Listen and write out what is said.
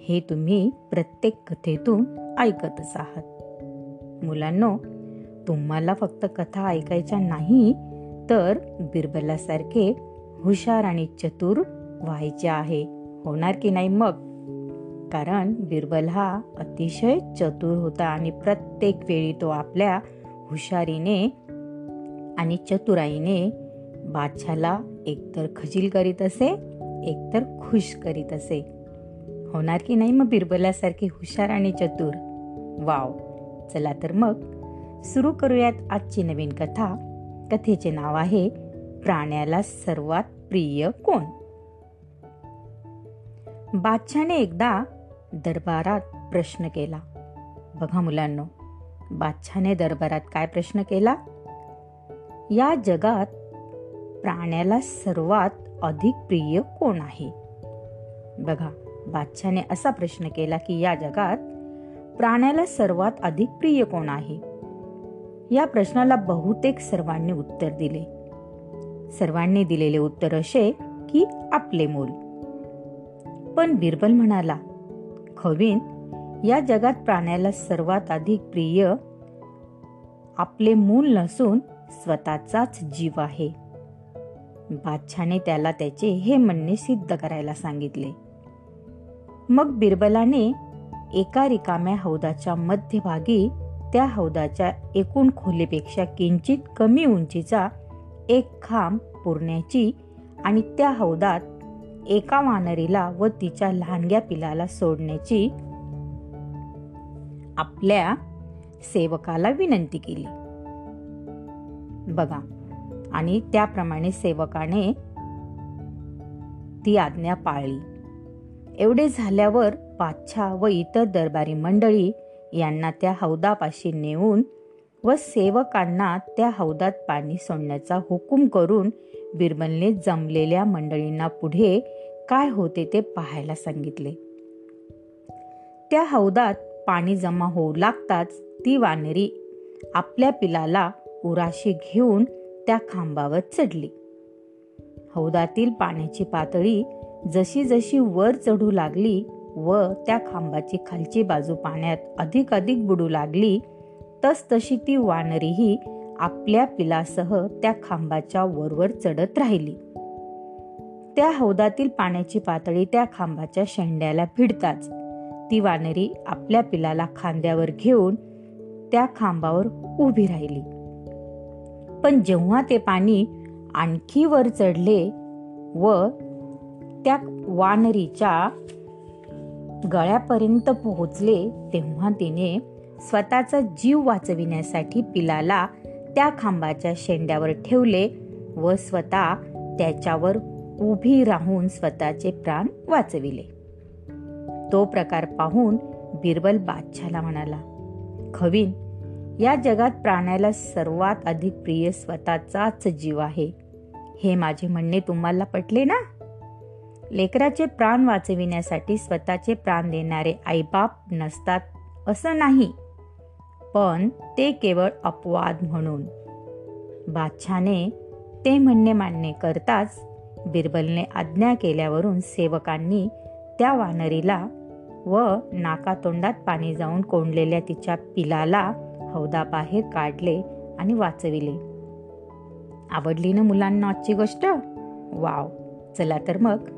हे तुम्ही प्रत्येक कथेतून ऐकतच आहात. मुलांनो तुम्हाला फक्त कथा ऐकायच्या नाही तर बिरबलासारखे हुशार आणि चतुर व्हायचे आहे. होणार की नाही मग? कारण बिरबल हा अतिशय चतुर होता आणि प्रत्येक वेळी तो आपल्या हुशारीने आणि चतुराईने बादशाला एकतर खजील करीत असे एकतर खुश करीत असे. होणार की नाही मग बिरबलासारखे हुशार आणि चतुर? वाव. चला तर मग सुरू करूयात आजची नवीन कथा. कथेचे नाव आहे प्राण्याला सर्वात प्रिय कोण? बादशाने एकदा दरबारात प्रश्न केला. बघा मुलांनो बादशाने दरबारात काय प्रश्न केला? या जगात प्राण्याला सर्वात अधिक प्रिय कोण आहे? बघा बादशाने असा प्रश्न केला की या जगात प्राण्याला सर्वात अधिक प्रिय कोण आहे? या प्रश्नाला बहुतेक सर्वांनी उत्तर दिले. सर्वांनी दिलेले उत्तर असे की आपले मूल. पण बिरबल म्हणाला खवीन या जगात प्राण्याला सर्वात अधिक प्रिय आपले मूल नसून स्वतःचाच जीव आहे. बादशाने त्याला त्याचे हे म्हणणे सिद्ध करायला सांगितले. मग बिरबलाने एका रिकाम्या हौदाच्या मध्यभागी त्या हौदाच्या एकूण खोलीपेक्षा किंचित कमी उंचीचा एक खांब पुरण्याची आणि त्या हौदात एका वानरीला व तिच्या लहानग्या पिलाला सोडण्याची आपल्या सेवकाला विनंती केली. बघा आणि त्याप्रमाणे सेवकाने ती आज्ञा पाळली. एवढे झाल्यावर बादशाह व इतर दरबारी मंडळी यांना त्या हौदापाशी नेऊन व सेवकांना त्या हौदात पाणी सोडण्याचा हुकूम करून बिरबलने जमलेल्या मंडळींना पुढे काय होते ते पाहायला सांगितले. त्या हौदात पाणी जमा होऊ लागताच ती वानरी आपल्या पिलाला उराशी घेऊन त्या खांबावर चढली. हौदातील पाण्याची पातळी जशी जशी वर चढू लागली व त्या खांबाची खालची बाजू पाण्यात अधिक अधिक बुडू लागली तस तशी ती वानरीही आपल्या पिलासह त्या खांबाच्या वरवर चढत राहिली. त्या हौदातील पाण्याची पातळी त्या खांबाच्या शेंड्याला भिडताच. ती वानरी आपल्या पिलाला खांद्यावर घेऊन त्या खांबावर उभी राहिली. पण जेव्हा ते पाणी आणखी वर चढले व त्या वानरीच्या गळ्यापर्यंत पोहोचले तेव्हा तिने स्वतःचा जीव वाचविण्यासाठी पिलाला त्या खांबाच्या शेंड्यावर ठेवले व स्वतः त्याच्यावर उभी राहून स्वतःचे प्राण वाचविले. तो प्रकार पाहून बिरबल बादशाला म्हणाला खवीन या जगात प्राण्याला सर्वात अधिक प्रिय स्वतःचाच जीव आहे. हे माझे म्हणणे तुम्हाला पटले ना? लेकराचे प्राण वाचविण्यासाठी स्वतःचे प्राण देणारे आईबाप नसतात असं नाही. पण ते केवळ अपवाद म्हणून. बादशाने ते म्हणणे मान्य करताच बिरबलने आज्ञा केल्यावरून सेवकांनी त्या वानरीला व नाकातोंडात पाणी जाऊन कोंडलेल्या तिच्या पिलाला हौदाबाहेर काढले आणि वाचविले. आवडली ना मुलांना आजची गोष्ट? वाव! चला तर मग.